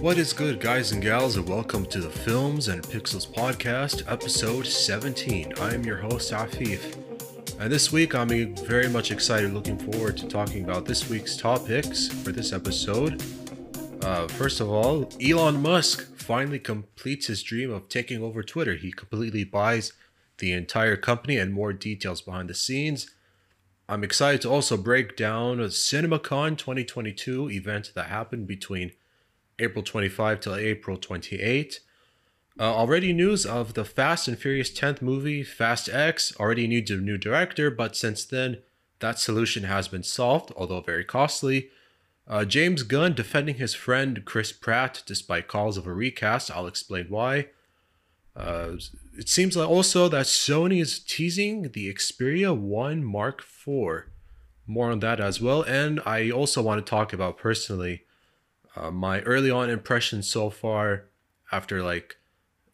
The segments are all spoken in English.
What is good, guys and gals, and welcome to the Films and Pixels podcast, episode 17. I am your host, Afif. And this week, I'm very much excited, looking forward to talking about this week's topics for this episode. Uh, first of all, Elon Musk finally completes his dream of taking over Twitter. He completely buys the entire company and more details behind the scenes. I'm excited to also break down a CinemaCon 2022 event that happened between April 25 till April 28. Uh, already news of the Fast and Furious 10th movie, Fast X, already needs a new director, but since then, that solution has been solved, although very costly. Uh, James Gunn defending his friend Chris Pratt despite calls of a recast. I'll explain why. Uh, it seems like also that Sony is teasing the Xperia 1 Mark IV. More on that as well. And I also want to talk about personally uh, my early on impressions so far after like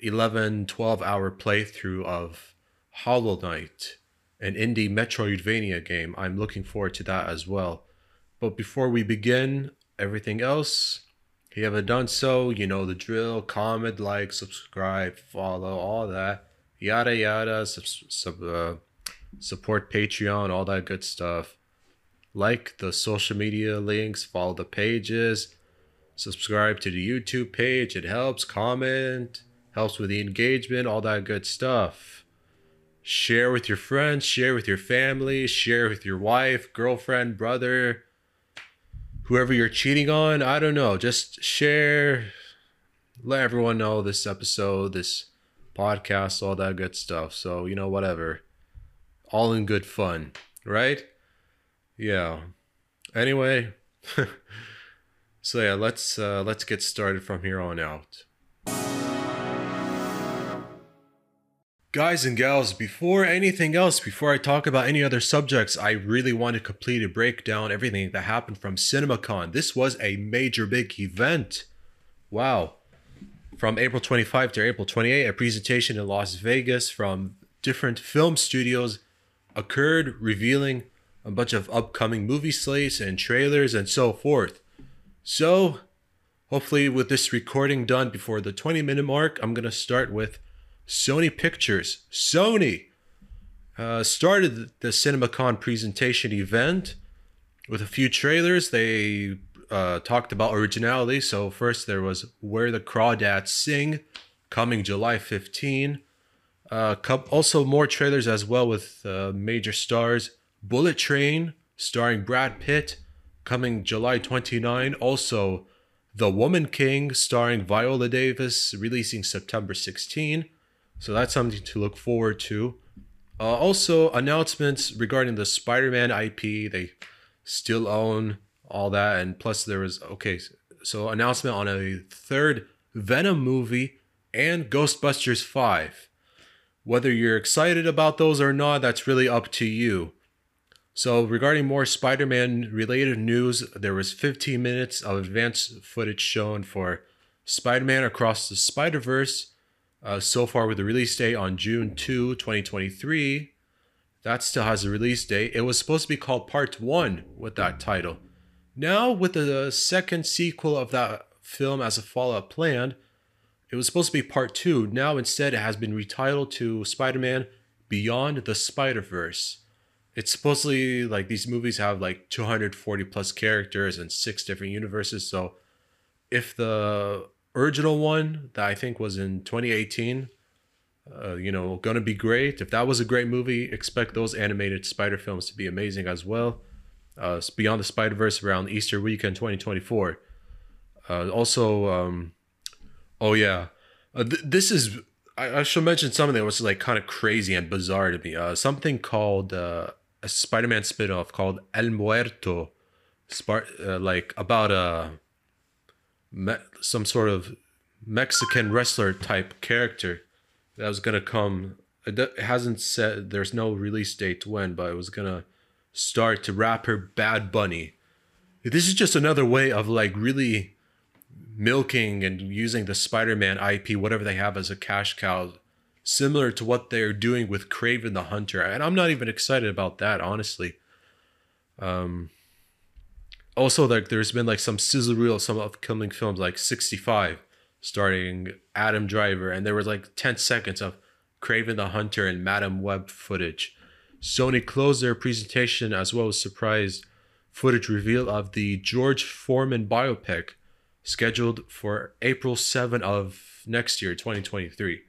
11, 12 hour playthrough of Hollow Knight, an indie Metroidvania game. I'm looking forward to that as well. But before we begin everything else, if you haven't done so, you know the drill. Comment, like, subscribe, follow, all that. Yada yada. Sub, sub, uh, support Patreon, all that good stuff. Like the social media links, follow the pages, subscribe to the YouTube page. It helps. Comment, helps with the engagement, all that good stuff. Share with your friends, share with your family, share with your wife, girlfriend, brother whoever you're cheating on, I don't know. Just share, let everyone know this episode, this podcast, all that good stuff. So, you know, whatever. All in good fun, right? Yeah. Anyway, so yeah, let's uh, let's get started from here on out. Guys and gals, before anything else, before I talk about any other subjects, I really want to completely break down everything that happened from CinemaCon. This was a major big event. Wow. From April 25 to April 28, a presentation in Las Vegas from different film studios occurred, revealing a bunch of upcoming movie slates and trailers and so forth. So, hopefully, with this recording done before the 20 minute mark, I'm going to start with Sony Pictures, Sony, uh, started the CinemaCon presentation event with a few trailers. They uh, talked about originality. So first there was Where the Crawdads Sing, coming July 15. Uh, also more trailers as well with uh, major stars. Bullet Train, starring Brad Pitt, coming July 29. Also, The Woman King, starring Viola Davis, releasing September 16. So that's something to look forward to. Uh, also, announcements regarding the Spider Man IP. They still own all that. And plus, there was, okay, so announcement on a third Venom movie and Ghostbusters 5. Whether you're excited about those or not, that's really up to you. So, regarding more Spider Man related news, there was 15 minutes of advanced footage shown for Spider Man Across the Spider Verse uh, so far with the release date on June 2, 2023. That still has a release date. It was supposed to be called Part 1 with that title. Now, with the second sequel of that film as a follow up planned, it was supposed to be Part 2. Now, instead, it has been retitled to Spider Man Beyond the Spider Verse. It's supposedly like these movies have like 240 plus characters and six different universes. So, if the original one that I think was in 2018. Uh, you know, gonna be great. If that was a great movie, expect those animated Spider films to be amazing as well. Uh, Beyond the Spider Verse around Easter weekend 2024. Uh, also, um, oh yeah, uh, th- this is I-, I, should mention something that was like kind of crazy and bizarre to me. Uh, something called uh, a Spider-Man spin-off called El Muerto, uh, like about a me- some sort of Mexican wrestler type character that was gonna come. It hasn't said there's no release date when, but it was gonna start to rapper Bad Bunny. This is just another way of like really milking and using the Spider-Man IP, whatever they have as a cash cow, similar to what they're doing with Kraven the Hunter. And I'm not even excited about that, honestly. Um, also like there's been like some sizzle reel of some upcoming films like 65 starting adam driver and there was like 10 seconds of Kraven the hunter and madam web footage sony closed their presentation as well as surprise footage reveal of the george foreman biopic scheduled for april 7 of next year 2023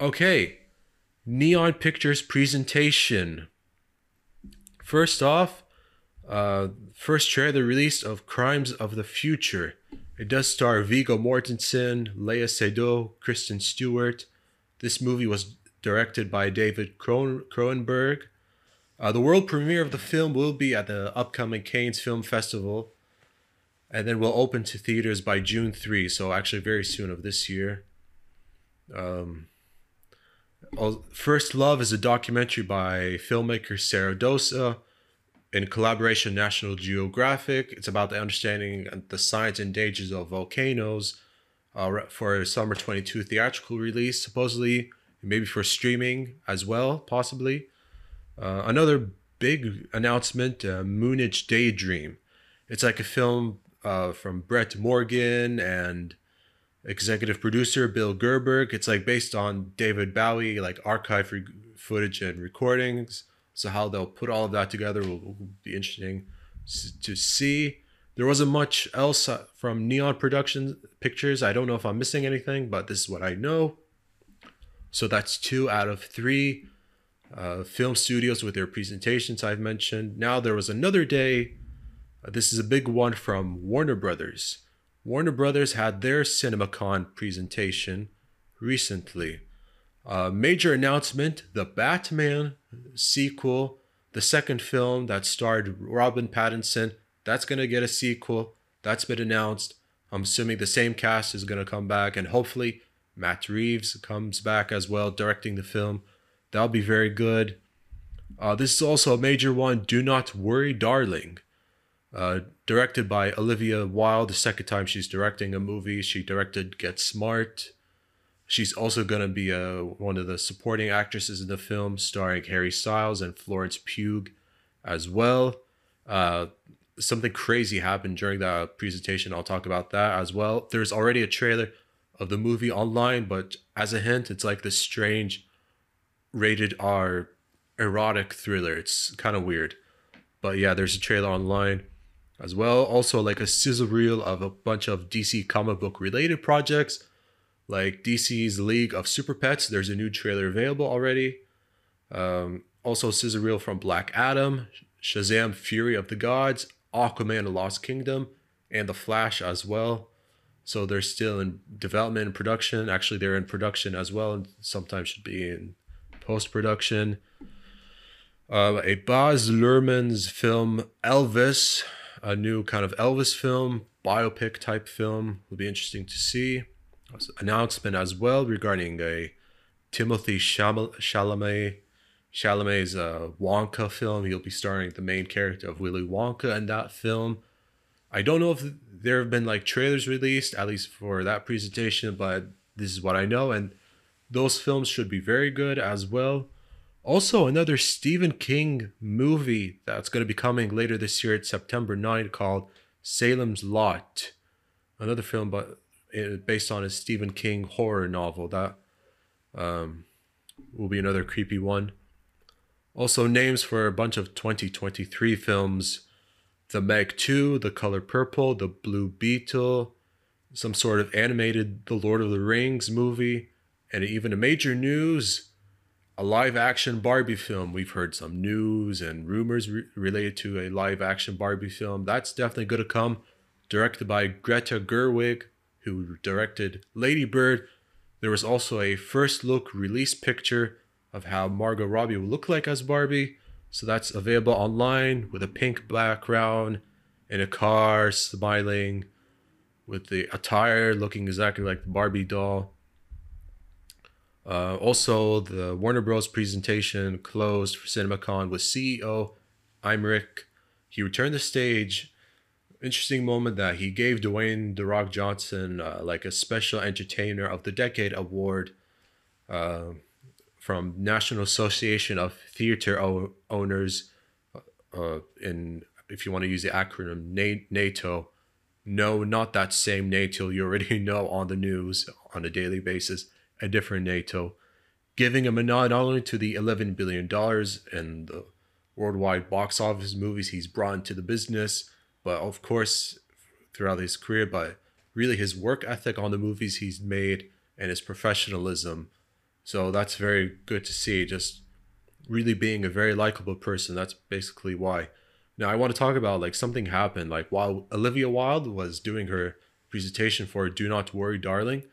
okay neon pictures presentation first off uh, first trailer released of Crimes of the Future. It does star Viggo Mortensen, Léa Seydoux, Kristen Stewart. This movie was directed by David Cronenberg. Uh, the world premiere of the film will be at the upcoming Cannes Film Festival, and then will open to theaters by June 3, so actually very soon of this year. Um, First Love is a documentary by filmmaker Sarah Dosa in collaboration National Geographic. It's about the understanding the science and dangers of volcanoes uh, for a summer 22 theatrical release, supposedly, maybe for streaming as well, possibly. Uh, another big announcement uh, Moonage Daydream. It's like a film uh, from Brett Morgen and executive producer Bill Gerberg. It's like based on David Bowie, like archive re- footage and recordings. So how they'll put all of that together will, will be interesting to see. There wasn't much else uh, from Neon Production Pictures. I don't know if I'm missing anything, but this is what I know. So that's two out of three uh, film studios with their presentations I've mentioned. Now there was another day. Uh, this is a big one from Warner Brothers. Warner Brothers had their CinemaCon presentation recently. Uh, major announcement the Batman sequel, the second film that starred Robin Pattinson, that's going to get a sequel. That's been announced. I'm assuming the same cast is going to come back, and hopefully Matt Reeves comes back as well, directing the film. That'll be very good. Uh, this is also a major one. Do Not Worry, Darling. Uh, directed by Olivia Wilde, the second time she's directing a movie. She directed Get Smart. She's also going to be uh, one of the supporting actresses in the film, starring Harry Styles and Florence Pugh as well. Uh, something crazy happened during that presentation. I'll talk about that as well. There's already a trailer of the movie online, but as a hint, it's like this strange rated R erotic thriller. It's kind of weird. But yeah, there's a trailer online as well. Also, like a sizzle reel of a bunch of DC comic book related projects like DC's League of Super Pets. There's a new trailer available already. Um, also, sizzle reel from Black Adam, Shazam: Fury of the Gods, Aquaman: The Lost Kingdom, and The Flash as well. So they're still in development and production. Actually, they're in production as well, and sometimes should be in post production. Uh, a Baz Luhrmann's film Elvis, a new kind of Elvis film, biopic type film, will be interesting to see announcement as well regarding a Timothy Chalamet Chalamet's uh, Wonka film. He'll be starring the main character of Willy Wonka in that film. I don't know if there have been like trailers released, at least for that presentation, but this is what I know, and those films should be very good as well. Also, another Stephen King movie that's going to be coming later this year at September 9 called Salem's Lot. Another film but based on a Stephen King horror novel. That um, will be another creepy one. Also, names for a bunch of 2023 films The Meg 2, The Color Purple, The Blue Beetle, some sort of animated The Lord of the Rings movie, and even a major news a live action Barbie film. We've heard some news and rumors re- related to a live action Barbie film. That's definitely going to come. Directed by Greta Gerwig, who directed Lady Bird. There was also a first look release picture of how Margot Robbie will look like as Barbie. So that's available online with a pink background in a car, smiling, with the attire looking exactly like the Barbie doll. Uh, also, the Warner Bros. presentation closed for CinemaCon with CEO Emmerich. He returned the stage interesting moment that he gave Dwayne The Rock Johnson uh, like a special entertainer of the decade award uh, from National Association of Theater o- Owners uh, in if you want to use the acronym Na- NATO. No, not that same NATO you already know on the news on a daily basis, a different NATO, giving a nod not only to the $11 billion and the worldwide box office movies he's brought into the business, but of course, throughout his career, but really his work ethic on the movies he's made and his professionalism. So that's very good to see. Just really being a very likable person. That's basically why. Now I want to talk about like something happened. Like while Olivia Wilde was doing her presentation for "Do Not Worry, Darling,"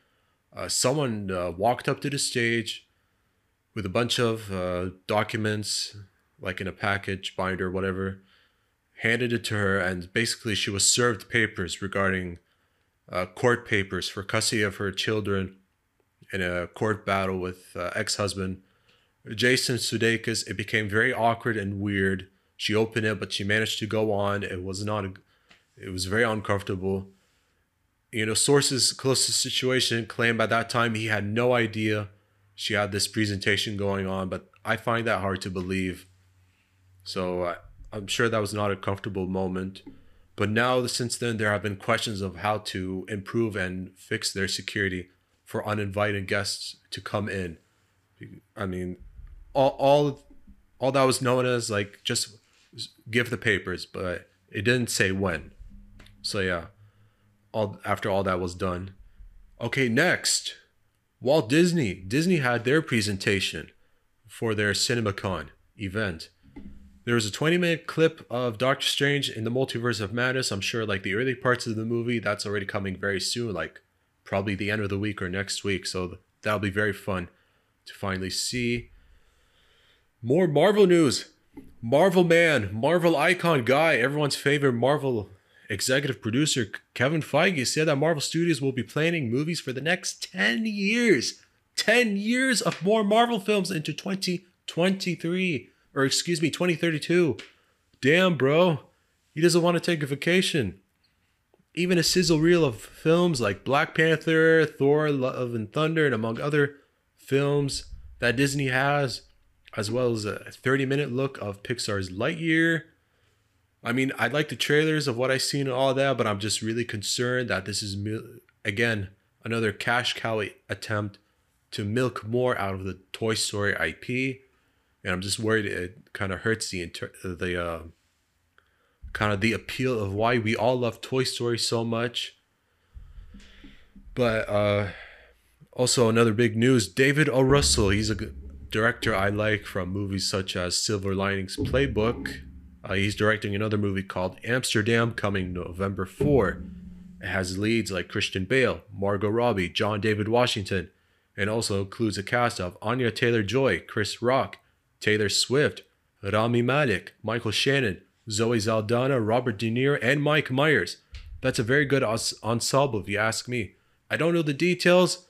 uh, someone uh, walked up to the stage with a bunch of uh, documents, like in a package binder, whatever, handed it to her, and basically she was served papers regarding uh, court papers for custody of her children in a court battle with uh, ex-husband Jason Sudeikis. It became very awkward and weird. She opened it, but she managed to go on. It was not. A, it was very uncomfortable. You know, sources close to the situation claim by that time he had no idea she had this presentation going on, but I find that hard to believe. So I, I'm sure that was not a comfortable moment. But now, since then, there have been questions of how to improve and fix their security for uninvited guests to come in. I mean, all all all that was known as like just give the papers, but it didn't say when. So yeah, all after all that was done. Okay, next, Walt Disney. Disney had their presentation for their CinemaCon event. There was a 20 minute clip of Doctor Strange in the Multiverse of Madness. I'm sure, like the early parts of the movie, that's already coming very soon, like probably the end of the week or next week. So that'll be very fun to finally see. More Marvel news. Marvel Man, Marvel icon guy, everyone's favorite Marvel executive producer, Kevin Feige, said that Marvel Studios will be planning movies for the next 10 years. 10 years of more Marvel films into 2023 or excuse me, 2032. Damn, bro. He doesn't want to take a vacation. Even a sizzle reel of films like Black Panther, Thor, Love and Thunder, and among other films that Disney has, as well as a 30 minute look of Pixar's Lightyear. I mean, I like the trailers of what I've seen and all that, but I'm just really concerned that this is, again, another cash cow attempt to milk more out of the Toy Story IP and I'm just worried it kind of hurts the inter- the uh, kind of the appeal of why we all love Toy Story so much. But uh, also another big news: David O. Russell. He's a director I like from movies such as Silver Linings Playbook. Uh, he's directing another movie called Amsterdam, coming November 4. It has leads like Christian Bale, Margot Robbie, John David Washington, and also includes a cast of Anya Taylor Joy, Chris Rock, Taylor Swift, Rami Malek, Michael Shannon, Zoe Saldana, Robert De Niro, and Mike Myers. That's a very good ensemble, if you ask me. I don't know the details,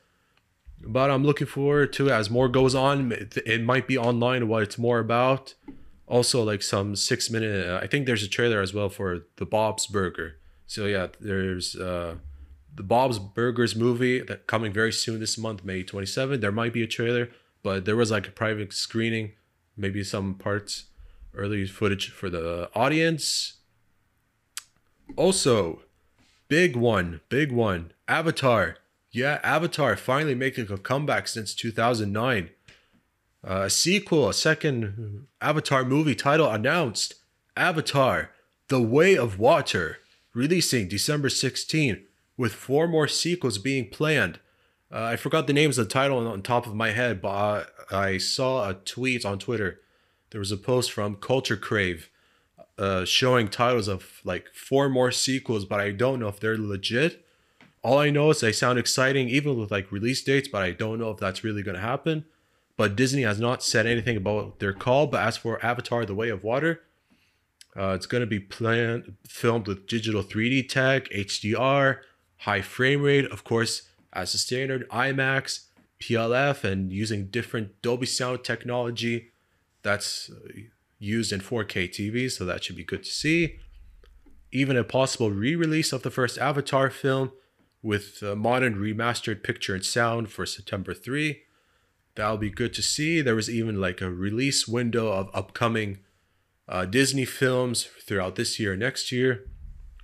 but I'm looking forward to it as more goes on. It might be online what it's more about. Also, like some six minute, uh, I think there's a trailer as well for the Bob's Burger. So yeah, there's uh, the Bob's Burgers movie that coming very soon this month, May 27. There might be a trailer, but there was like a private screening maybe some parts early footage for the audience. Also, big one, big one. Avatar. Yeah, Avatar finally making a comeback since 2009. Uh, a sequel, a second Avatar movie title announced. Avatar: The Way of Water, releasing December 16, with four more sequels being planned. Uh, I forgot the names of the title on, on top of my head, but I saw a tweet on Twitter. There was a post from Culture Crave uh, showing titles of like four more sequels, but I don't know if they're legit. All I know is they sound exciting, even with like release dates, but I don't know if that's really going to happen. But Disney has not said anything about their call. But as for Avatar: The Way of Water, uh, it's going to be planned, filmed with digital 3D tech, HDR, high frame rate, of course, as a standard IMAX, PLF, and using different Dolby Sound technology that's uh, used in 4K TVs, so that should be good to see. Even a possible re release of the first Avatar film with modern remastered picture and sound for September 3. That'll be good to see. There was even like a release window of upcoming uh, Disney films throughout this year and next year.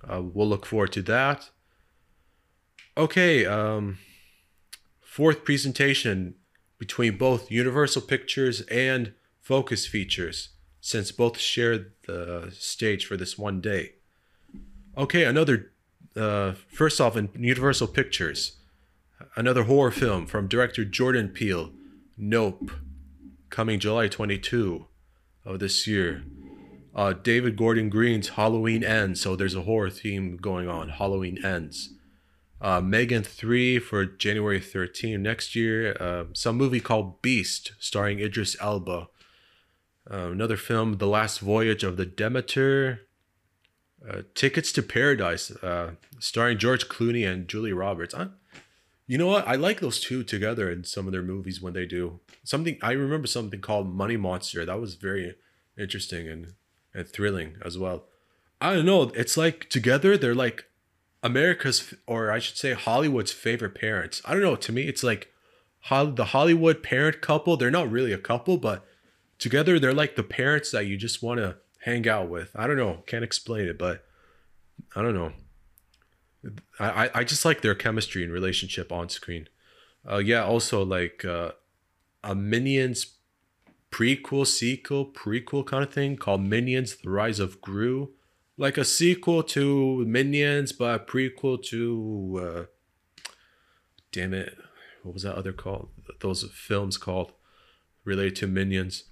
Uh, we'll look forward to that. Okay, um, fourth presentation between both Universal Pictures and Focus Features, since both shared the stage for this one day. Okay, another, uh, first off, in Universal Pictures, another horror film from director Jordan Peele, Nope, coming July 22 of this year. Uh, David Gordon Green's Halloween Ends, so there's a horror theme going on. Halloween Ends. Uh, Megan 3 for January 13 next year. Uh, some movie called Beast, starring Idris Elba. Uh, another film, The Last Voyage of the Demeter. Uh, Tickets to Paradise, uh, starring George Clooney and Julia Roberts. I, you know what? I like those two together in some of their movies when they do something. I remember something called Money Monster. That was very interesting and and thrilling as well. I don't know. It's like together they're like America's, or I should say Hollywood's favorite parents. I don't know. To me, it's like the Hollywood parent couple. They're not really a couple, but together they're like the parents that you just want to hang out with. I don't know. Can't explain it, but I don't know. I, I just like their chemistry and relationship on screen. Uh, yeah, also like uh, a Minions prequel, sequel, prequel kind of thing called Minions: The Rise of Gru, like a sequel to Minions, but a prequel to uh, damn it, what was that other called? Those films called related to Minions.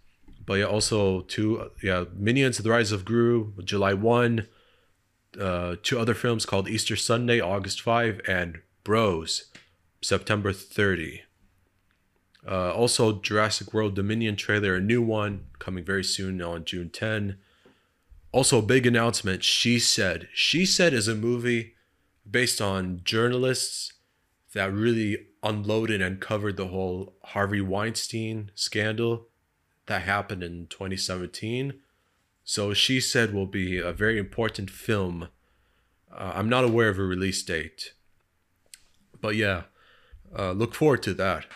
But yeah, also two yeah Minions: The Rise of Gru, July one. Uh, two other films called Easter Sunday, August 5, and Bros, September 30. Uh, also, Jurassic World Dominion trailer, a new one coming very soon on June 10. Also, a big announcement. She Said. She Said is a movie based on journalists that really unloaded and covered the whole Harvey Weinstein scandal that happened in 2017. So, She Said will be a very important film. Uh, I'm not aware of a release date. But yeah, uh, look forward to that.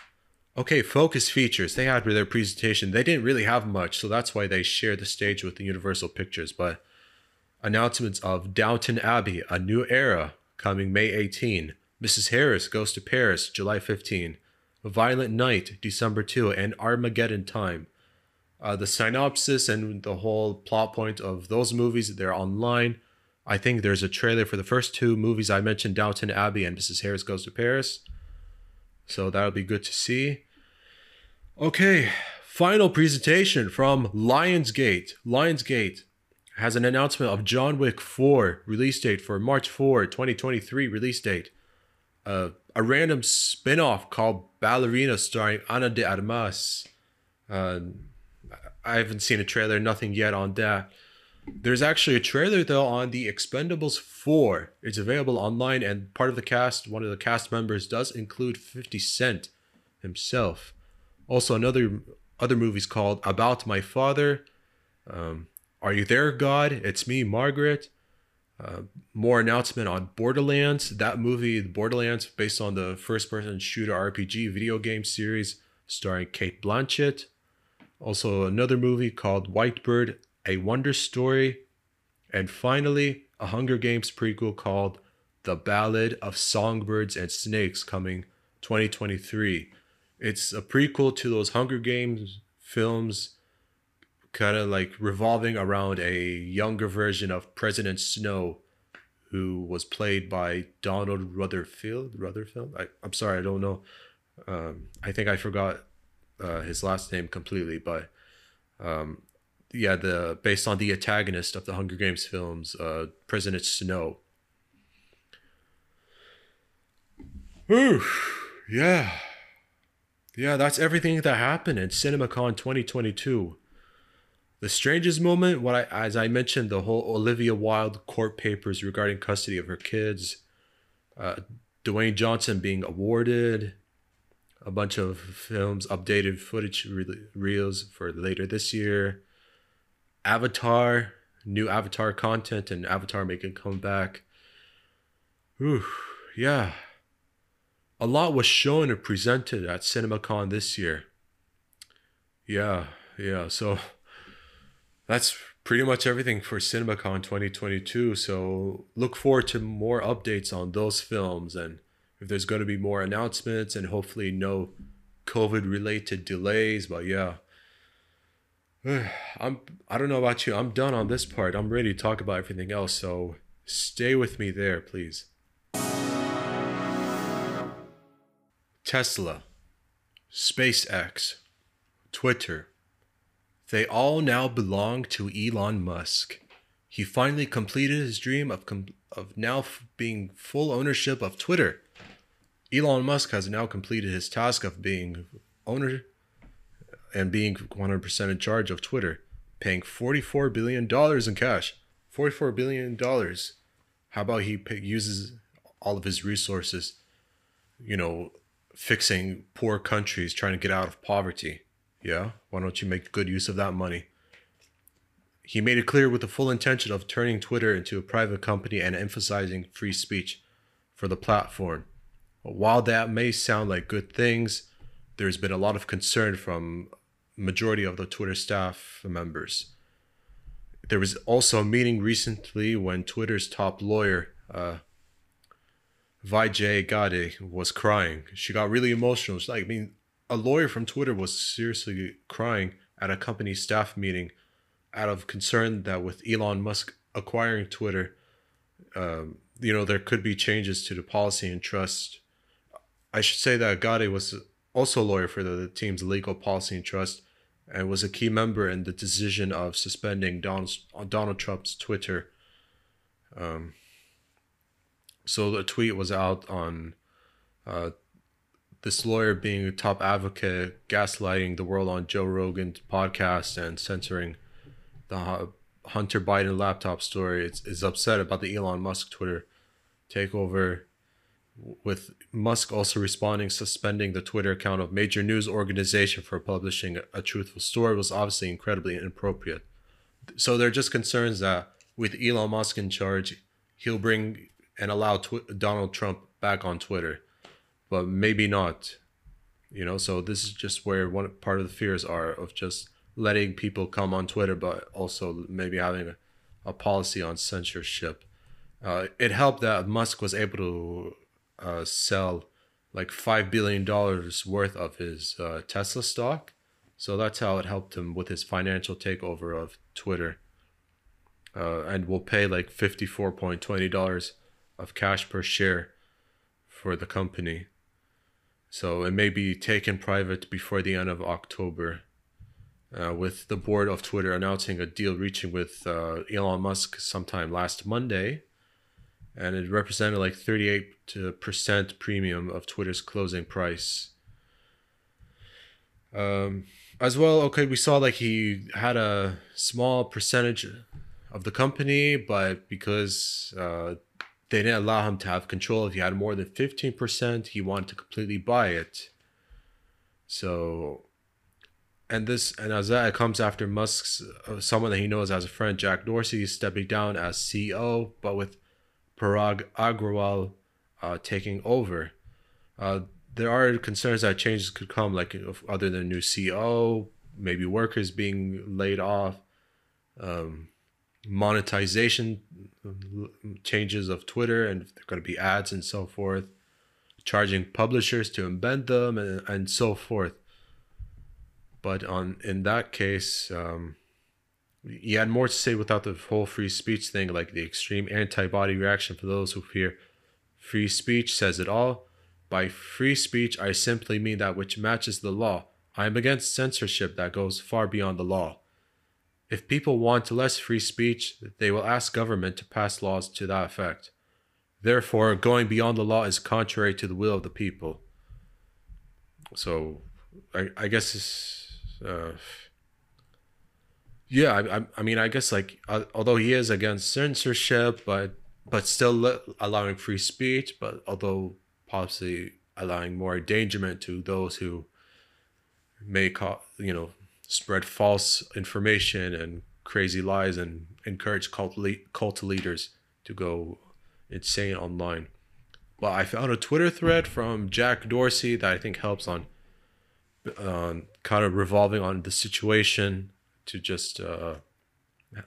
Okay, focus features. They had their presentation. They didn't really have much, so that's why they shared the stage with the Universal Pictures. But announcements of Downton Abbey, A New Era, coming May 18. Mrs. Harris Goes to Paris, July 15. Violent Night, December 2, and Armageddon Time. Uh, the synopsis and the whole plot point of those movies, they're online. I think there's a trailer for the first two movies I mentioned, Downton Abbey and Mrs. Harris Goes to Paris. So that'll be good to see. Okay, final presentation from Lionsgate. Lionsgate has an announcement of John Wick 4 release date for March 4, 2023 release date. Uh, a random spin-off called Ballerina starring Ana de Armas. Uh, I haven't seen a trailer, nothing yet on that. There's actually a trailer though on the Expendables 4. It's available online and part of the cast, one of the cast members does include 50 Cent himself. Also, another other movies called About My Father. Um, Are You There, God? It's Me, Margaret. Uh, more announcement on Borderlands. That movie, Borderlands, based on the first person shooter RPG video game series starring Cate Blanchett. Also, another movie called White Bird, A Wonder Story. And finally, a Hunger Games prequel called The Ballad of Songbirds and Snakes coming 2023 it's a prequel to those Hunger Games films, kind of like revolving around a younger version of President Snow, who was played by Donald Rutherfield. Rutherfield? I, I'm sorry, I don't know. Um, I think I forgot uh, his last name completely, but um, yeah, the based on the antagonist of the Hunger Games films, uh, President Snow. Ooh, yeah. Yeah, that's everything that happened in CinemaCon 2022. The strangest moment, what I as I mentioned, the whole Olivia Wilde court papers regarding custody of her kids, uh, Dwayne Johnson being awarded, a bunch of films, updated footage re- reels for later this year, Avatar, new Avatar content, and Avatar making comeback. Ooh, yeah, a lot was shown and presented at CinemaCon this year. Yeah, yeah. So that's pretty much everything for CinemaCon 2022. So look forward to more updates on those films and if there's going to be more announcements and hopefully no COVID related delays. But yeah, I'm I don't know about you. I'm done on this part. I'm ready to talk about everything else. So stay with me there, please. Tesla, SpaceX, Twitter. They all now belong to Elon Musk. He finally completed his dream of com- of now f- being full ownership of Twitter. Elon Musk has now completed his task of being owner and being 100% in charge of Twitter, paying 44 billion dollars in cash. 44 billion dollars. How about he uses all of his resources, you know, fixing poor countries trying to get out of poverty? Yeah, why don't you make good use of that money? He made it clear with the full intention of turning Twitter into a private company and emphasizing free speech for the platform. While that may sound like good things, there's been a lot of concern from majority of the Twitter staff members. There was also a meeting recently when Twitter's top lawyer, uh, Vijay Gadde, was crying. She got really emotional. She's like, I mean, a lawyer from Twitter was seriously crying at a company staff meeting out of concern that with Elon Musk acquiring Twitter, um, you know, there could be changes to the policy and trust. I should say that Gadde was also a lawyer for the team's legal policy and trust and was a key member in the decision of suspending Donald, Donald Trump's Twitter. Um, so the tweet was out on uh, this lawyer being a top advocate, gaslighting the world on Joe Rogan's podcast and censoring the Hunter Biden laptop story. It's, is upset about the Elon Musk Twitter takeover, with Musk also responding, suspending the Twitter account of major news organization for publishing a, truthful story was obviously incredibly inappropriate. So there are just concerns that with Elon Musk in charge, he'll bring and allow Tw- Donald Trump back on Twitter but maybe not. You know, so this is just where one part of the fears are of just letting people come on Twitter, but also maybe having a, a policy on censorship. Uh, it helped that Musk was able to uh, sell like five billion dollars worth of his uh, Tesla stock, so that's how it helped him with his financial takeover of Twitter. Uh, and will pay like fifty four point twenty dollars of cash per share for the company. So it may be taken private before the end of October, uh, with the board of Twitter announcing a deal reaching with uh, Elon Musk sometime last Monday. And it represented like 38% premium of Twitter's closing price. Um, as well, okay, we saw like he had a small percentage of the company, but because uh, they didn't allow him to have control. If he had more than 15%, he wanted to completely buy it. So, and this, and as that, comes after Musk's, uh, someone that he knows as a friend, Jack Dorsey, stepping down as CEO, but with Parag Agrawal uh, taking over. Uh, there are concerns that changes could come, like other than new CEO, maybe workers being laid off. Um, monetization changes of Twitter and if they're going to be ads and so forth, charging publishers to embed them and, and so forth. But on in that case, um, he had more to say without the whole free speech thing, like the extreme antibody reaction for those who fear free speech says it all. By free speech, I simply mean that which matches the law. I am against censorship that goes far beyond the law. If people want less free speech, they will ask government to pass laws to that effect. Therefore, going beyond the law is contrary to the will of the people. So, I, I guess it's, uh, yeah, I, I, mean, I guess like, uh, although he is against censorship, but but still allowing free speech, but although possibly allowing more endangerment to those who may cause, you know, spread false information and crazy lies and encourage cult, le- cult leaders to go insane online. But I found a Twitter thread from Jack Dorsey that I think helps on uh, kind of revolving on the situation to just uh,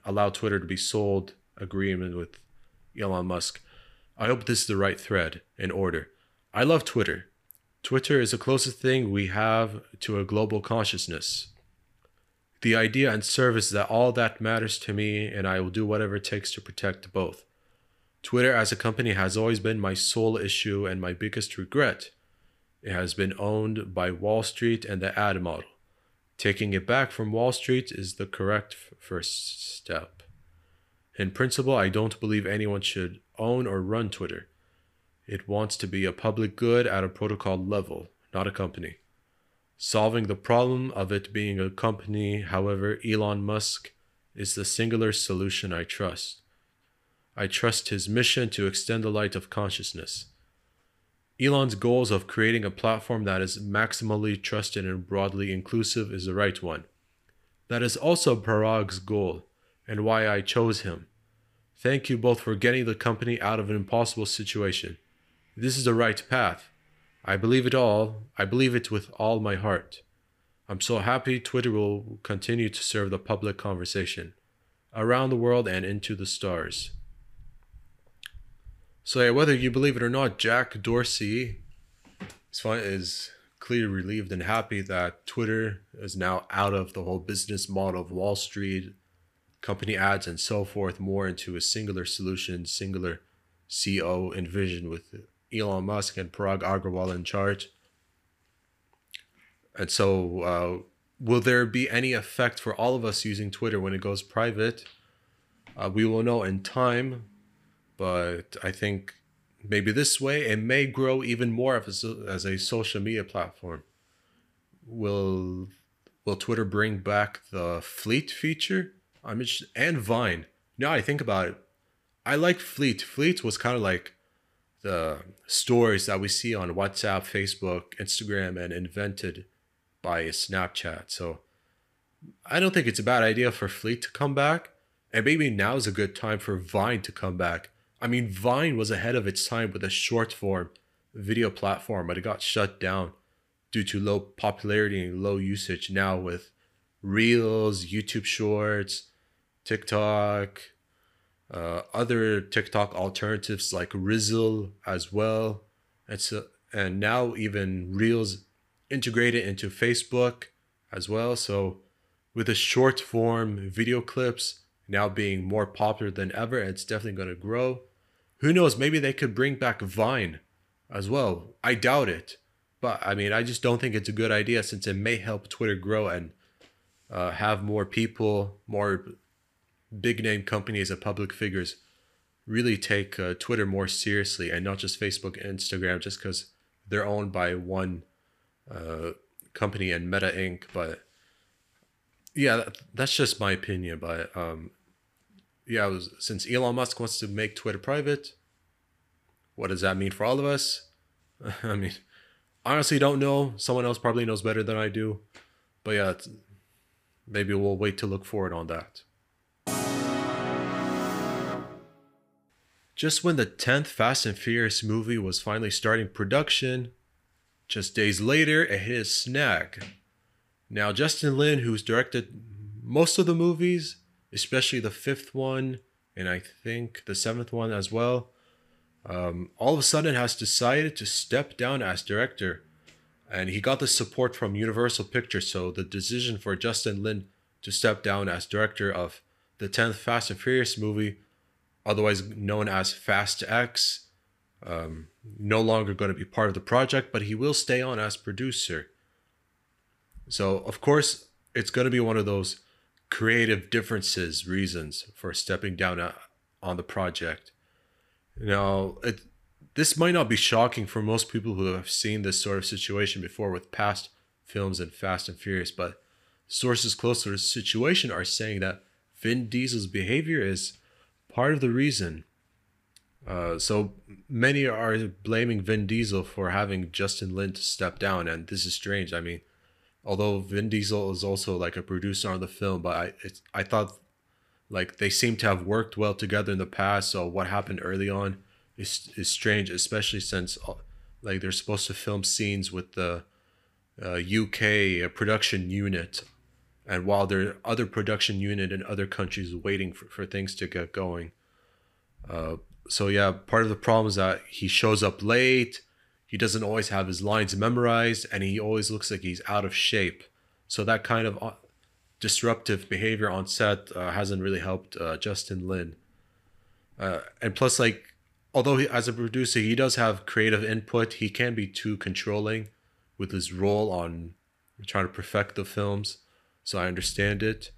allow Twitter to be sold agreement with Elon Musk. I hope this is the right thread in order. I love Twitter. Twitter is the closest thing we have to a global consciousness. The idea and service that all that matters to me, and I will do whatever it takes to protect both. Twitter as a company has always been my sole issue and my biggest regret. It has been owned by Wall Street and the ad model. Taking it back from Wall Street is the correct f- first step. In principle, I don't believe anyone should own or run Twitter. It wants to be a public good at a protocol level, not a company. Solving the problem of it being a company, however, Elon Musk is the singular solution I trust. I trust his mission to extend the light of consciousness. Elon's goals of creating a platform that is maximally trusted and broadly inclusive is the right one. That is also Parag's goal, and why I chose him. Thank you both for getting the company out of an impossible situation. This is the right path. I believe it all. I believe it with all my heart. I'm so happy Twitter will continue to serve the public conversation around the world and into the stars. So, yeah, whether you believe it or not, Jack Dorsey is, is clearly relieved and happy that Twitter is now out of the whole business model of Wall Street, company ads, and so forth, more into a singular solution, singular CEO envisioned with Elon Musk and Parag Agrawal in charge. And so, uh, will there be any effect for all of us using Twitter when it goes private? Uh, we will know in time, but I think maybe this way it may grow even more as a, as a social media platform. Will will Twitter bring back the Fleet feature? I'm interested, and Vine. Now I think about it, I like Fleet. Fleet was kind of like the stories that we see on WhatsApp, Facebook, Instagram, and invented by Snapchat. So I don't think it's a bad idea for Fleet to come back. And maybe now is a good time for Vine to come back. I mean, Vine was ahead of its time with a short form video platform, but it got shut down due to low popularity and low usage. Now with Reels, YouTube Shorts, TikTok, uh, other TikTok alternatives like Rizzle as well. And so, and now even Reels integrated into Facebook as well. So with the short form video clips now being more popular than ever, it's definitely going to grow. Who knows? Maybe they could bring back Vine as well. I doubt it, but I mean, I just don't think it's a good idea since it may help Twitter grow and uh, have more people, more big name companies and public figures really take uh, Twitter more seriously and not just Facebook and Instagram just because they're owned by one uh, company and Meta Inc. But yeah, that's just my opinion. But um, yeah, was, since Elon Musk wants to make Twitter private, what does that mean for all of us? I mean, honestly, don't know. Someone else probably knows better than I do. But yeah, maybe we'll wait to look forward on that. Just when the 10th Fast and Furious movie was finally starting production, just days later, it hit a snag. Now, Justin Lin, who's directed most of the movies, especially the fifth one, and I think the seventh one as well, um, all of a sudden has decided to step down as director. And he got the support from Universal Pictures, so the decision for Justin Lin to step down as director of the 10th Fast and Furious movie otherwise known as Fast X, um, no longer going to be part of the project, but he will stay on as producer. So, of course, it's going to be one of those creative differences reasons for stepping down on the project. Now, it, this might not be shocking for most people who have seen this sort of situation before with past films and Fast and Furious, but sources close to the situation are saying that Vin Diesel's behavior is part of the reason. Uh, so many are blaming Vin Diesel for having Justin Lin to step down, and this is strange. I mean, although Vin Diesel is also like a producer on the film, but I it's, I thought like they seem to have worked well together in the past. So what happened early on is is strange, especially since uh, like they're supposed to film scenes with the uh, UK production unit, and while there are other production unit in other countries waiting for, for things to get going. Uh, so yeah, part of the problem is that he shows up late. He doesn't always have his lines memorized, and he always looks like he's out of shape. So that kind of uh, disruptive behavior on set uh, hasn't really helped uh, Justin Lin. Uh, and plus, like, although he, as a producer he does have creative input, he can be too controlling with his role on trying to perfect the films. So I understand it.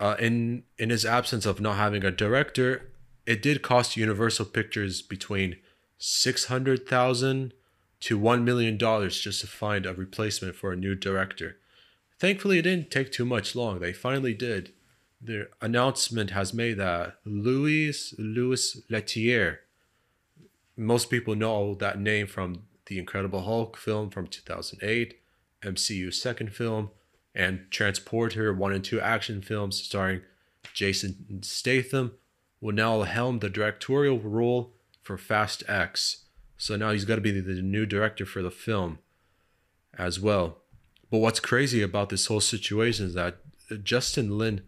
Uh, in in his absence of not having a director, it did cost Universal Pictures between six hundred thousand to one million dollars just to find a replacement for a new director. Thankfully, it didn't take too much long. They finally did. The announcement has made that Louis Louis Leterrier. Most people know that name from the Incredible Hulk film from 2008, MCU's second film, and Transporter 1 and 2 action films starring Jason Statham, will now helm the directorial role for Fast X. So now he's got to be the new director for the film as well. But what's crazy about this whole situation is that Justin Lin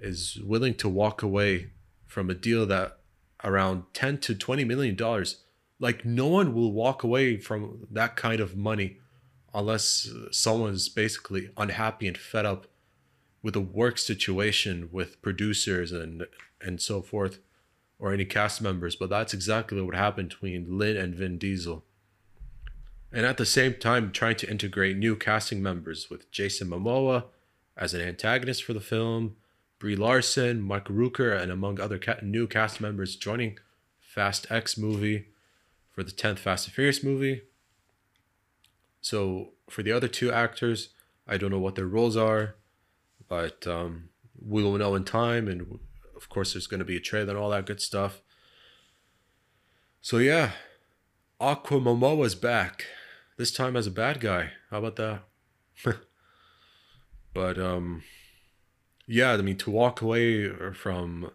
is willing to walk away from a deal that around 10 to 20 million dollars like no one will walk away from that kind of money unless someone's basically unhappy and fed up with the work situation with producers and and so forth or any cast members but that's exactly what happened between Lin and Vin Diesel and at the same time trying to integrate new casting members with Jason Momoa as an antagonist for the film Brie Larson, Mike Rooker, and among other ca- new cast members joining Fast X movie for the 10th Fast and Furious movie. So for the other two actors, I don't know what their roles are, but um, we will know in time. And of course, there's going to be a trailer and all that good stuff. So yeah, Aqua Momoa's back. This time as a bad guy. How about that? but um yeah, I mean, to walk away from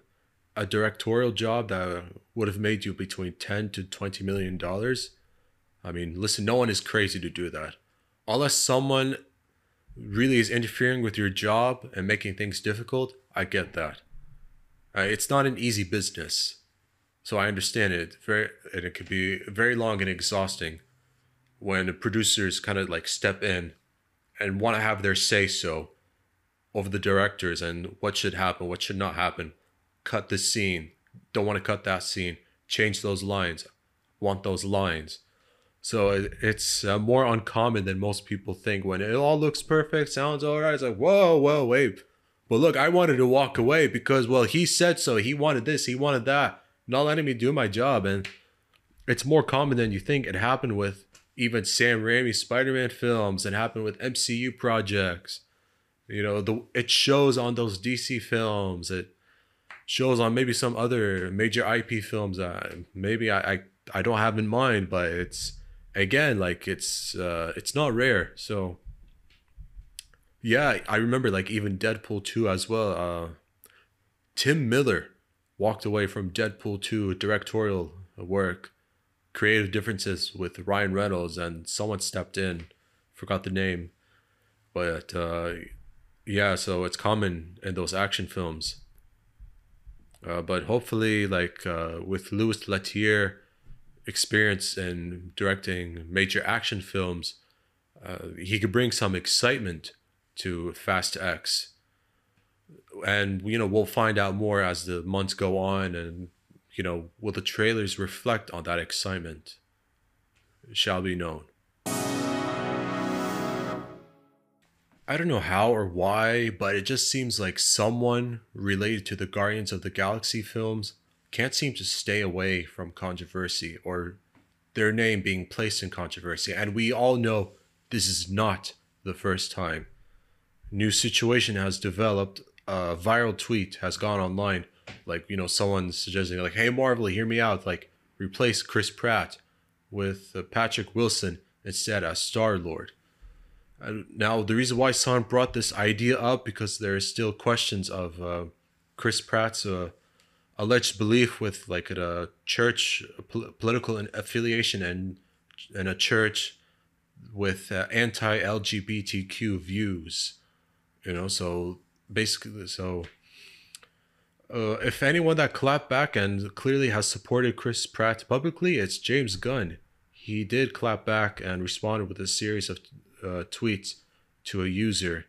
a directorial job that would have made you between 10 to 20 million dollars. I mean, listen, no one is crazy to do that. Unless someone really is interfering with your job and making things difficult, I get that. Uh, it's not an easy business. So I understand it. Very and it could be very long and exhausting when producers kind of like step in and want to have their say so over the directors and what should happen, what should not happen. Cut this scene. Don't want to cut that scene. Change those lines. Want those lines. So it's uh, more uncommon than most people think. When it all looks perfect, sounds all right. It's like, whoa, whoa, wait. But look, I wanted to walk away because, well, he said so. He wanted this, he wanted that. Not letting me do my job. And it's more common than you think. It happened with even Sam Raimi Spider Man films. It happened with MCU projects. You know, the it shows on those DC films. It shows on maybe some other major IP films that maybe I, I, I don't have in mind, but it's again like it's uh, it's not rare. So yeah, I remember like even Deadpool 2 as well. Uh, Tim Miller walked away from Deadpool 2 directorial work, creative differences with Ryan Reynolds, and someone stepped in, forgot the name, but uh, yeah, so it's common in those action films. Uh, but hopefully, like uh, with Louis Leterrier experience in directing major action films, uh, he could bring some excitement to Fast X. And you know we'll find out more as the months go on, and you know will the trailers reflect on that excitement? shall be known. I don't know how or why, but it just seems like someone related to the Guardians of the Galaxy films can't seem to stay away from controversy or their name being placed in controversy. And we all know this is not the first time. New situation has developed. A viral tweet has gone online. Like, you know, someone suggesting, like, hey, Marvel, hear me out. Like, replace Chris Pratt with uh, Patrick Wilson instead as Star Lord now, the reason why Son brought this idea up because there are still questions of uh, Chris Pratt's uh, alleged belief with like a church pol- political affiliation and and a church with uh, anti-LGBTQ views. You know, so basically, so uh, if anyone that clapped back and clearly has supported Chris Pratt publicly, it's James Gunn. He did clap back and responded with a series of uh, tweets to a user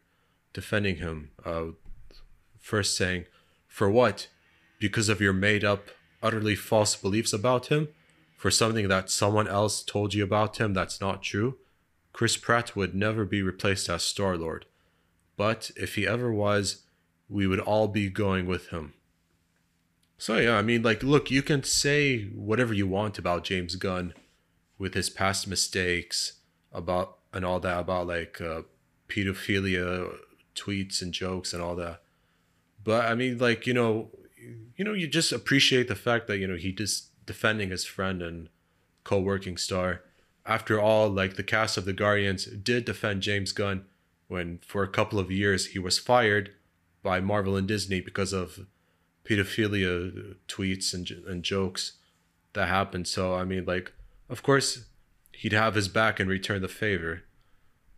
defending him. Uh, first saying, For what? Because of your made up, utterly false beliefs about him? For something that someone else told you about him that's not true? Chris Pratt would never be replaced as Star Lord. But if he ever was, we would all be going with him. So yeah, I mean, like, look, you can say whatever you want about James Gunn, with his past mistakes, about and all that about like uh, pedophilia tweets and jokes and all that. But I mean, like you know, you know, you just appreciate the fact that you know he just defending his friend and co-working star. After all, like the cast of the Guardians did defend James Gunn when for a couple of years he was fired by Marvel and Disney because of pedophilia tweets and and jokes that happened. So I mean, like, of course, he'd have his back and return the favor.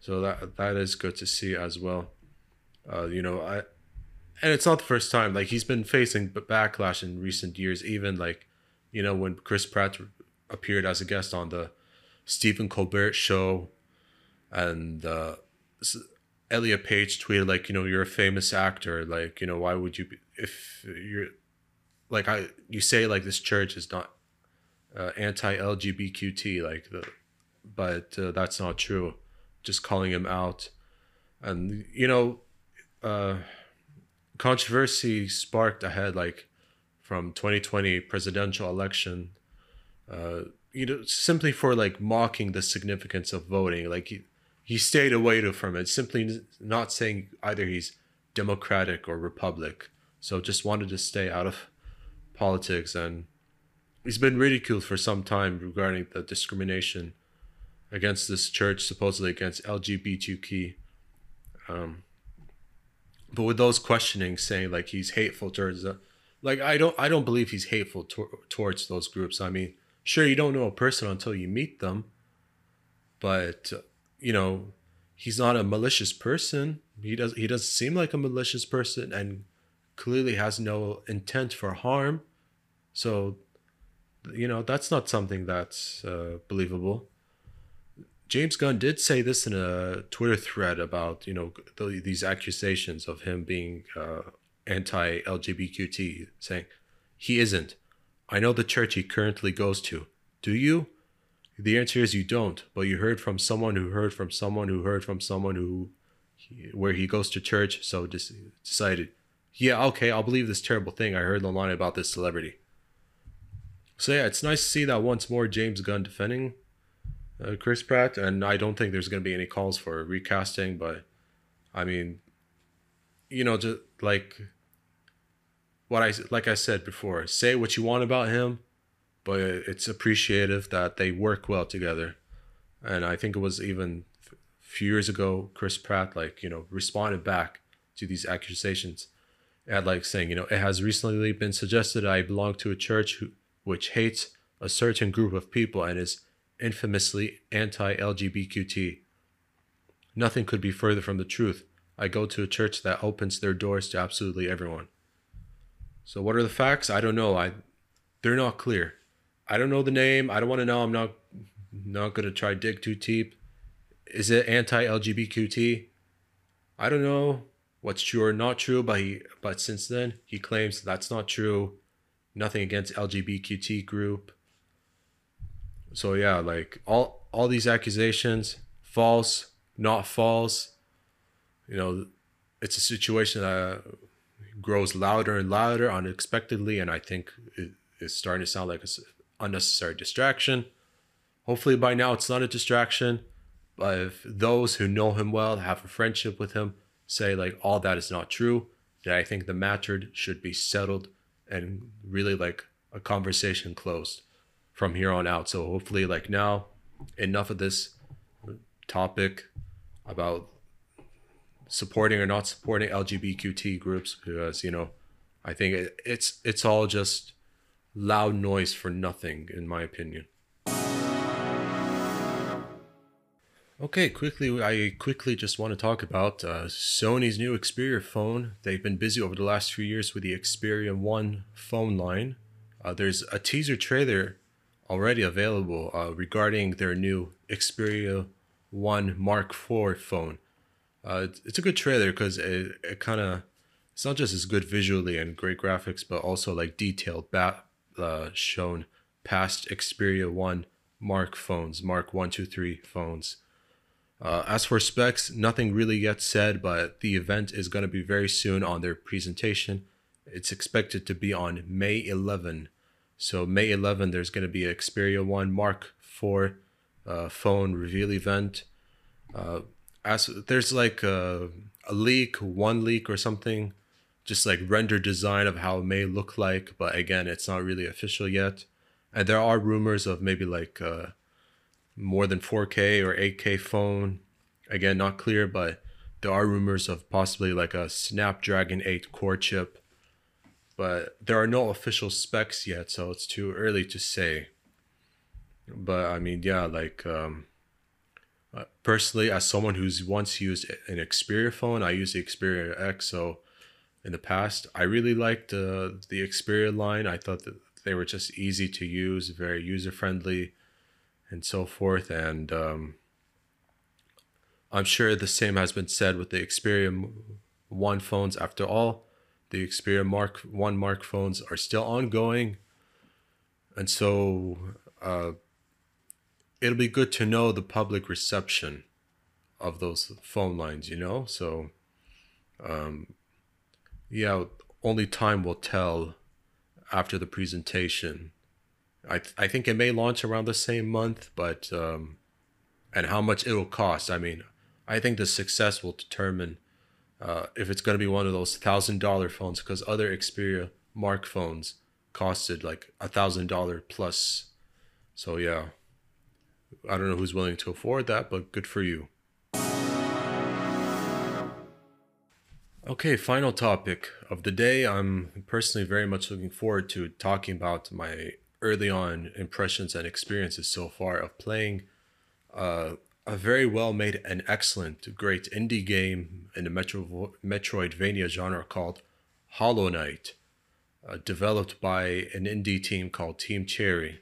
So that that is good to see as well. Uh, you know, I and it's not the first time. Like he's been facing backlash in recent years. Even like, you know, when Chris Pratt appeared as a guest on the Stephen Colbert show, and uh, Elliot Page tweeted like, you know, you're a famous actor. Like, you know, why would you be if you're like I you say like this church is not uh, anti LGBTQT like the, but uh, that's not true. Just calling him out, and you know, uh, controversy sparked ahead like from 2020 presidential election. Uh, you know, simply for like mocking the significance of voting. Like he stayed away from it, simply not saying either he's Democratic or Republic. So just wanted to stay out of politics and he's been ridiculed for some time regarding the discrimination against this church, supposedly against LGBTQ. Um, but with those questioning, saying like he's hateful towards the, like I don't I don't believe he's hateful to- towards those groups. I mean, sure you don't know a person until you meet them, but you know he's not a malicious person. He does he doesn't seem like a malicious person and clearly has no intent for harm. So you know that's not something that's uh, believable. James Gunn did say this in a Twitter thread about you know the, these accusations of him being uh, anti-LGBTQ, saying he isn't. I know the church he currently goes to. Do you? The answer is you don't. But you heard from someone who heard from someone who heard from someone who, where he goes to church. So just decided, yeah, okay, I'll believe this terrible thing I heard online about this celebrity. So yeah, it's nice to see that once more James Gunn defending uh, Chris Pratt, and I don't think there's going to be any calls for recasting. But I mean, you know, just like what I like I said before, say what you want about him, but it's appreciative that they work well together. And I think it was even a few years ago, Chris Pratt like you know responded back to these accusations, at like saying you know it has recently been suggested I belong to a church who which hates a certain group of people and is infamously anti LGBTQT. Nothing could be further from the truth. I go to a church that opens their doors to absolutely everyone. So what are the facts? I don't know. I they're not clear. I don't know the name. I don't want to know. I'm not not gonna try dig too deep. Is it anti-LGBTQT? I don't know what's true or not true, but he but since then he claims that's not true nothing against LGBTQ group. So yeah, like all all these accusations, false, not false. You know, it's a situation that grows louder and louder unexpectedly, and I think it is starting to sound like an unnecessary distraction. Hopefully, by now it's not a distraction. But if those who know him well, have a friendship with him, say like all that is not true, then I think the matter should be settled and really like a conversation closed from here on out. So hopefully, like now, enough of this topic about supporting or not supporting LGBTQ groups because you know, I think it, it's it's all just loud noise for nothing, in my opinion. Okay, quickly, I quickly just want to talk about uh, Sony's new Xperia phone. They've been busy over the last few years with the Xperia 1 phone line. Uh, there's a teaser trailer already available uh, regarding their new Xperia 1 Mark IV phone. Uh, it's a good trailer because it, it kind of, it's not just as good visually and great graphics, but also like detailed bat, uh, shown past Xperia 1 Mark phones, Mark 1, 2, 3 phones. Uh, as for specs, nothing really yet said, but the event is going to be very soon on their presentation. It's expected to be on May 11. So May 11, there's going to be an Xperia 1 Mark IV uh, phone reveal event. Uh, as there's like a, a leak, one leak or something, just like render design of how it may look like, but again, it's not really official yet. And there are rumors of maybe like uh, more than 4K or 8K phone. Again, not clear, but there are rumors of possibly like a Snapdragon 8 core chip. But there are no official specs yet, so it's too early to say. But I mean, yeah, like um, uh, personally, as someone who's once used an Xperia phone, I used the Xperia XO in the past. I really liked uh, the Xperia line. I thought that they were just easy to use, very user friendly and so forth. And um, I'm sure the same has been said with the Xperia One phones. After all, the Xperia Mark One Mark phones are still ongoing, and so uh, it'll be good to know the public reception of those phone lines. You know, so um, yeah, only time will tell after the presentation I th- I think it may launch around the same month, but um, and how much it will cost. I mean, I think the success will determine uh, if it's going to be one of those thousand dollar phones because other Xperia Mark phones costed like a thousand dollar plus. So yeah, I don't know who's willing to afford that, but good for you. Okay, final topic of the day. I'm personally very much looking forward to talking about my early on impressions and experiences so far of playing uh, a very well made and excellent, great indie game in the Metro- Metroidvania genre called Hollow Knight, uh, developed by an indie team called Team Cherry.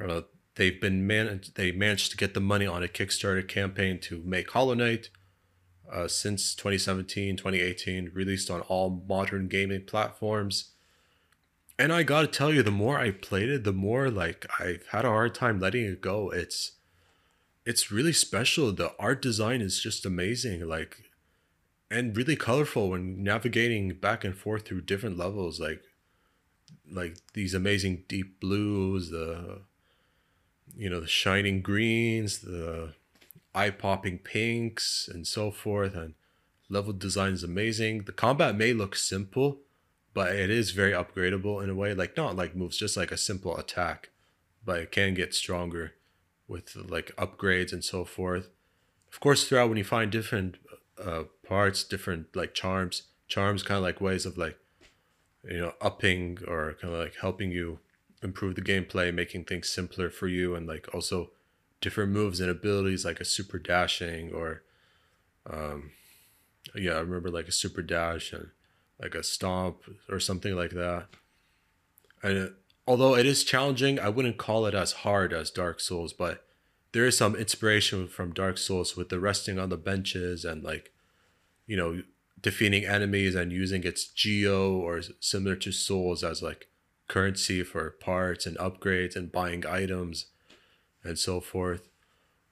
Uh, they've been man- they managed to get the money on a Kickstarter campaign to make Hollow Knight. Uh, since 2017, 2018, released on all modern gaming platforms and I gotta tell you, the more I played it, the more like I've had a hard time letting it go. It's it's really special. The art design is just amazing, like and really colorful when navigating back and forth through different levels, like like these amazing deep blues, the you know, the shining greens, the eye-popping pinks and so forth and level design is amazing. The combat may look simple, but it is very upgradable in a way like not like moves just like a simple attack but it can get stronger with like upgrades and so forth of course throughout when you find different uh, parts different like charms charms kind of like ways of like you know upping or kind of like helping you improve the gameplay making things simpler for you and like also different moves and abilities like a super dashing or um yeah i remember like a super dash and like a stomp or something like that. And although it is challenging, I wouldn't call it as hard as Dark Souls, but there is some inspiration from Dark Souls with the resting on the benches and like, you know, defeating enemies and using its geo or similar to Souls as like currency for parts and upgrades and buying items and so forth.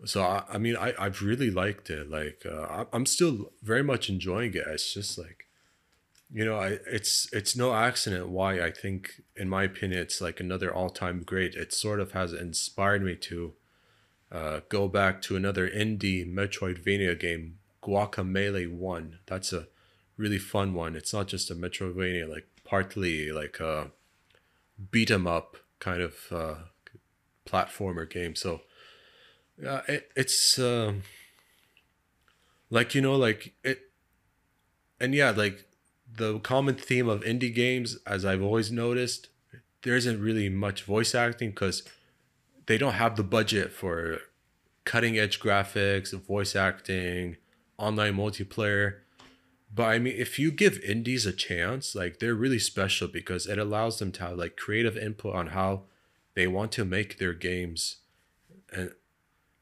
So I, I mean, I I've really liked it. Like uh, I'm still very much enjoying it. It's just like you know, I, it's it's no accident why I think, in my opinion, it's like another all-time great. It sort of has inspired me to uh, go back to another indie Metroidvania game, Guacamelee One. That's a really fun one. It's not just a Metroidvania, like partly like a beat 'em up kind of uh, platformer game. So, yeah, it, it's uh, like you know, like it, and yeah, like the common theme of indie games, as I've always noticed, there isn't really much voice acting because they don't have the budget for cutting edge graphics, voice acting, online multiplayer. But I mean, if you give indies a chance, like they're really special because it allows them to have like creative input on how they want to make their games, and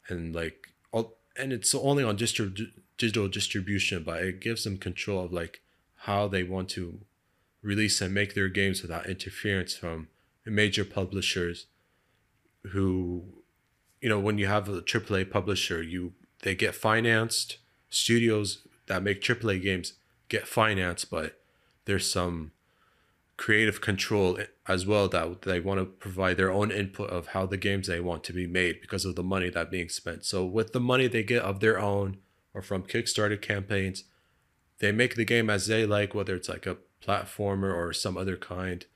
and like all, and it's only on distri- digital distribution, but it gives them control of like how they want to release and make their games without interference from major publishers who you know when you have a AAA publisher you they get financed. Studios that make AAA games get financed but there's some creative control as well that they want to provide their own input of how the games they want to be made because of the money that being spent. So with the money they get of their own or from kickstarter campaigns they make the game as they like whether it's like a platformer or some other kind.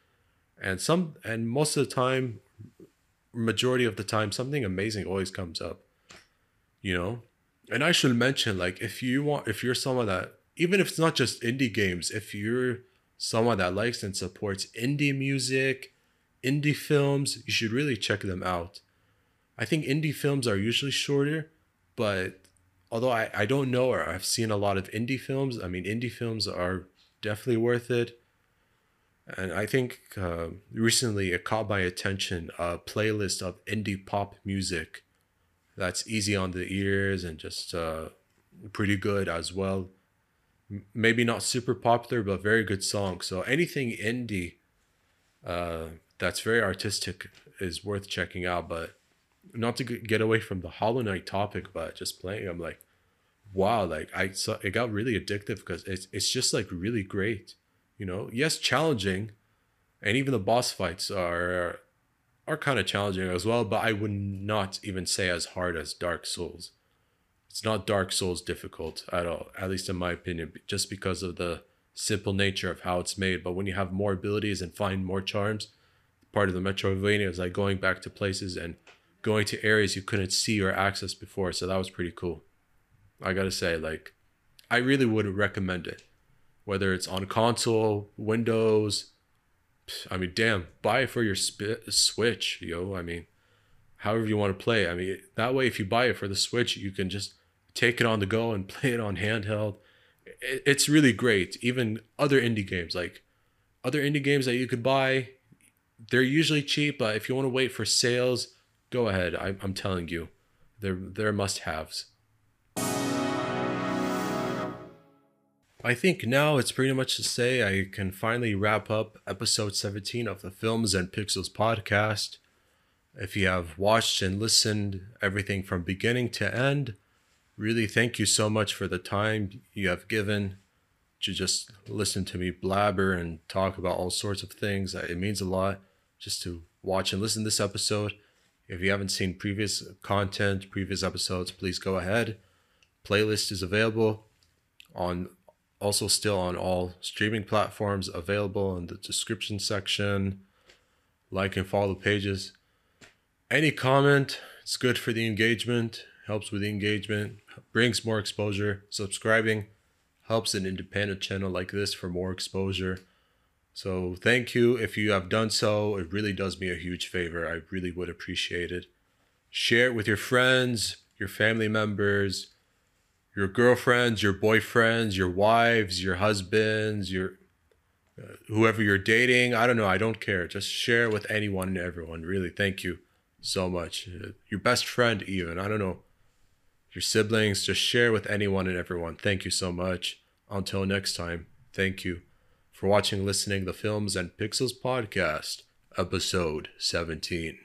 And some and most of the time majority of the time something amazing always comes up you know? And i should mention like if you want if you're someone that even if it's not just indie games if you're someone that likes and supports indie music indie films you should really check them out. I think indie films are usually shorter but although i, I don't know or i've seen a lot of indie films i mean indie films are definitely worth it. And I think uh, recently it caught my attention a playlist of indie pop music. That's easy on the ears and just uh, pretty good as well. Maybe not super popular, but very good song. So anything indie uh, that's very artistic is worth checking out. But not to get away from the Hollow Knight topic, but just playing, I'm like, wow, like I saw it got really addictive because it's it's just like really great you know yes challenging and even the boss fights are are kind of challenging as well but i would not even say as hard as dark souls it's not dark souls difficult at all at least in my opinion just because of the simple nature of how it's made but when you have more abilities and find more charms part of the metroidvania is like going back to places and going to areas you couldn't see or access before so that was pretty cool i gotta say like i really would recommend it whether it's on console, Windows. I mean, damn, buy it for your sp- Switch, yo. I mean, however you want to play. I mean, that way, if you buy it for the Switch, you can just take it on the go and play it on handheld. It's really great. Even other indie games, like other indie games that you could buy, they're usually cheap, but if you want to wait for sales, go ahead. I, I'm telling you, they're they're must haves. I think now it's pretty much to say I can finally wrap up episode 17 of the Films and Pixels podcast. If you have watched and listened everything from beginning to end, really thank you so much for the time you have given to just listen to me blabber and talk about all sorts of things. Uh, it means a lot just to watch and listen to this episode. If you haven't seen previous content, previous episodes, please go ahead. Playlist is available on also still on all streaming platforms available in the description section like and follow the pages any comment it's good for the engagement helps with the engagement brings more exposure subscribing helps an independent channel like this for more exposure so thank you if you have done so it really does me a huge favor i really would appreciate it share it with your friends your family members your girlfriends, your boyfriends, your wives, your husbands, your uh, whoever you're dating. I don't know. I don't care. Just share with anyone and everyone. Really, thank you so much. Uh, your best friend, even. I don't know. Your siblings. Just share with anyone and everyone. Thank you so much. Until next time, thank you for watching, listening the Films and Pixels podcast, episode 17.